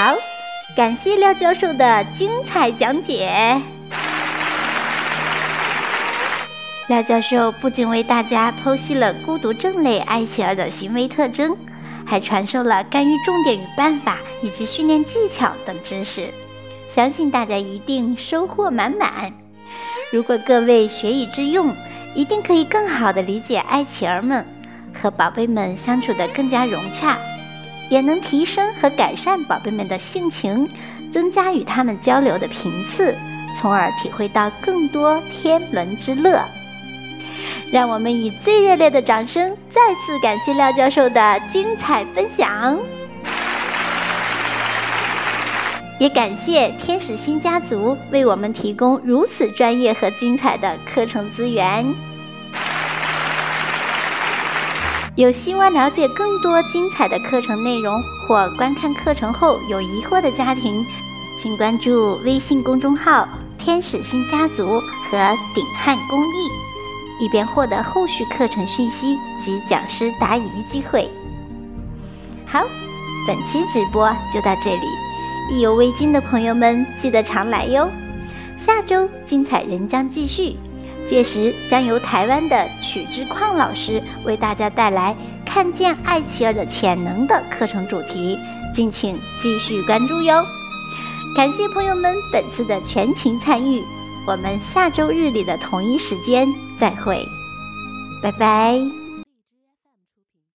好，感谢廖教授的精彩讲解。廖教授不仅为大家剖析了孤独症类爱奇儿的行为特征，还传授了干预重点与办法以及训练技巧等知识，相信大家一定收获满满。如果各位学以致用，一定可以更好的理解爱奇儿们，和宝贝们相处的更加融洽，也能提升和改善宝贝们的性情，增加与他们交流的频次，从而体会到更多天伦之乐。让我们以最热烈的掌声，再次感谢廖教授的精彩分享，也感谢天使星家族为我们提供如此专业和精彩的课程资源。有希望了解更多精彩的课程内容或观看课程后有疑惑的家庭，请关注微信公众号“天使星家族”和“鼎汉公益”。以便获得后续课程讯息及讲师答疑机会。好，本期直播就到这里，意犹未尽的朋友们记得常来哟。下周精彩仍将继续，届时将由台湾的曲志矿老师为大家带来“看见爱琪儿的潜能”的课程主题，敬请继续关注哟。感谢朋友们本次的全情参与。我们下周日里的同一时间再会，拜拜。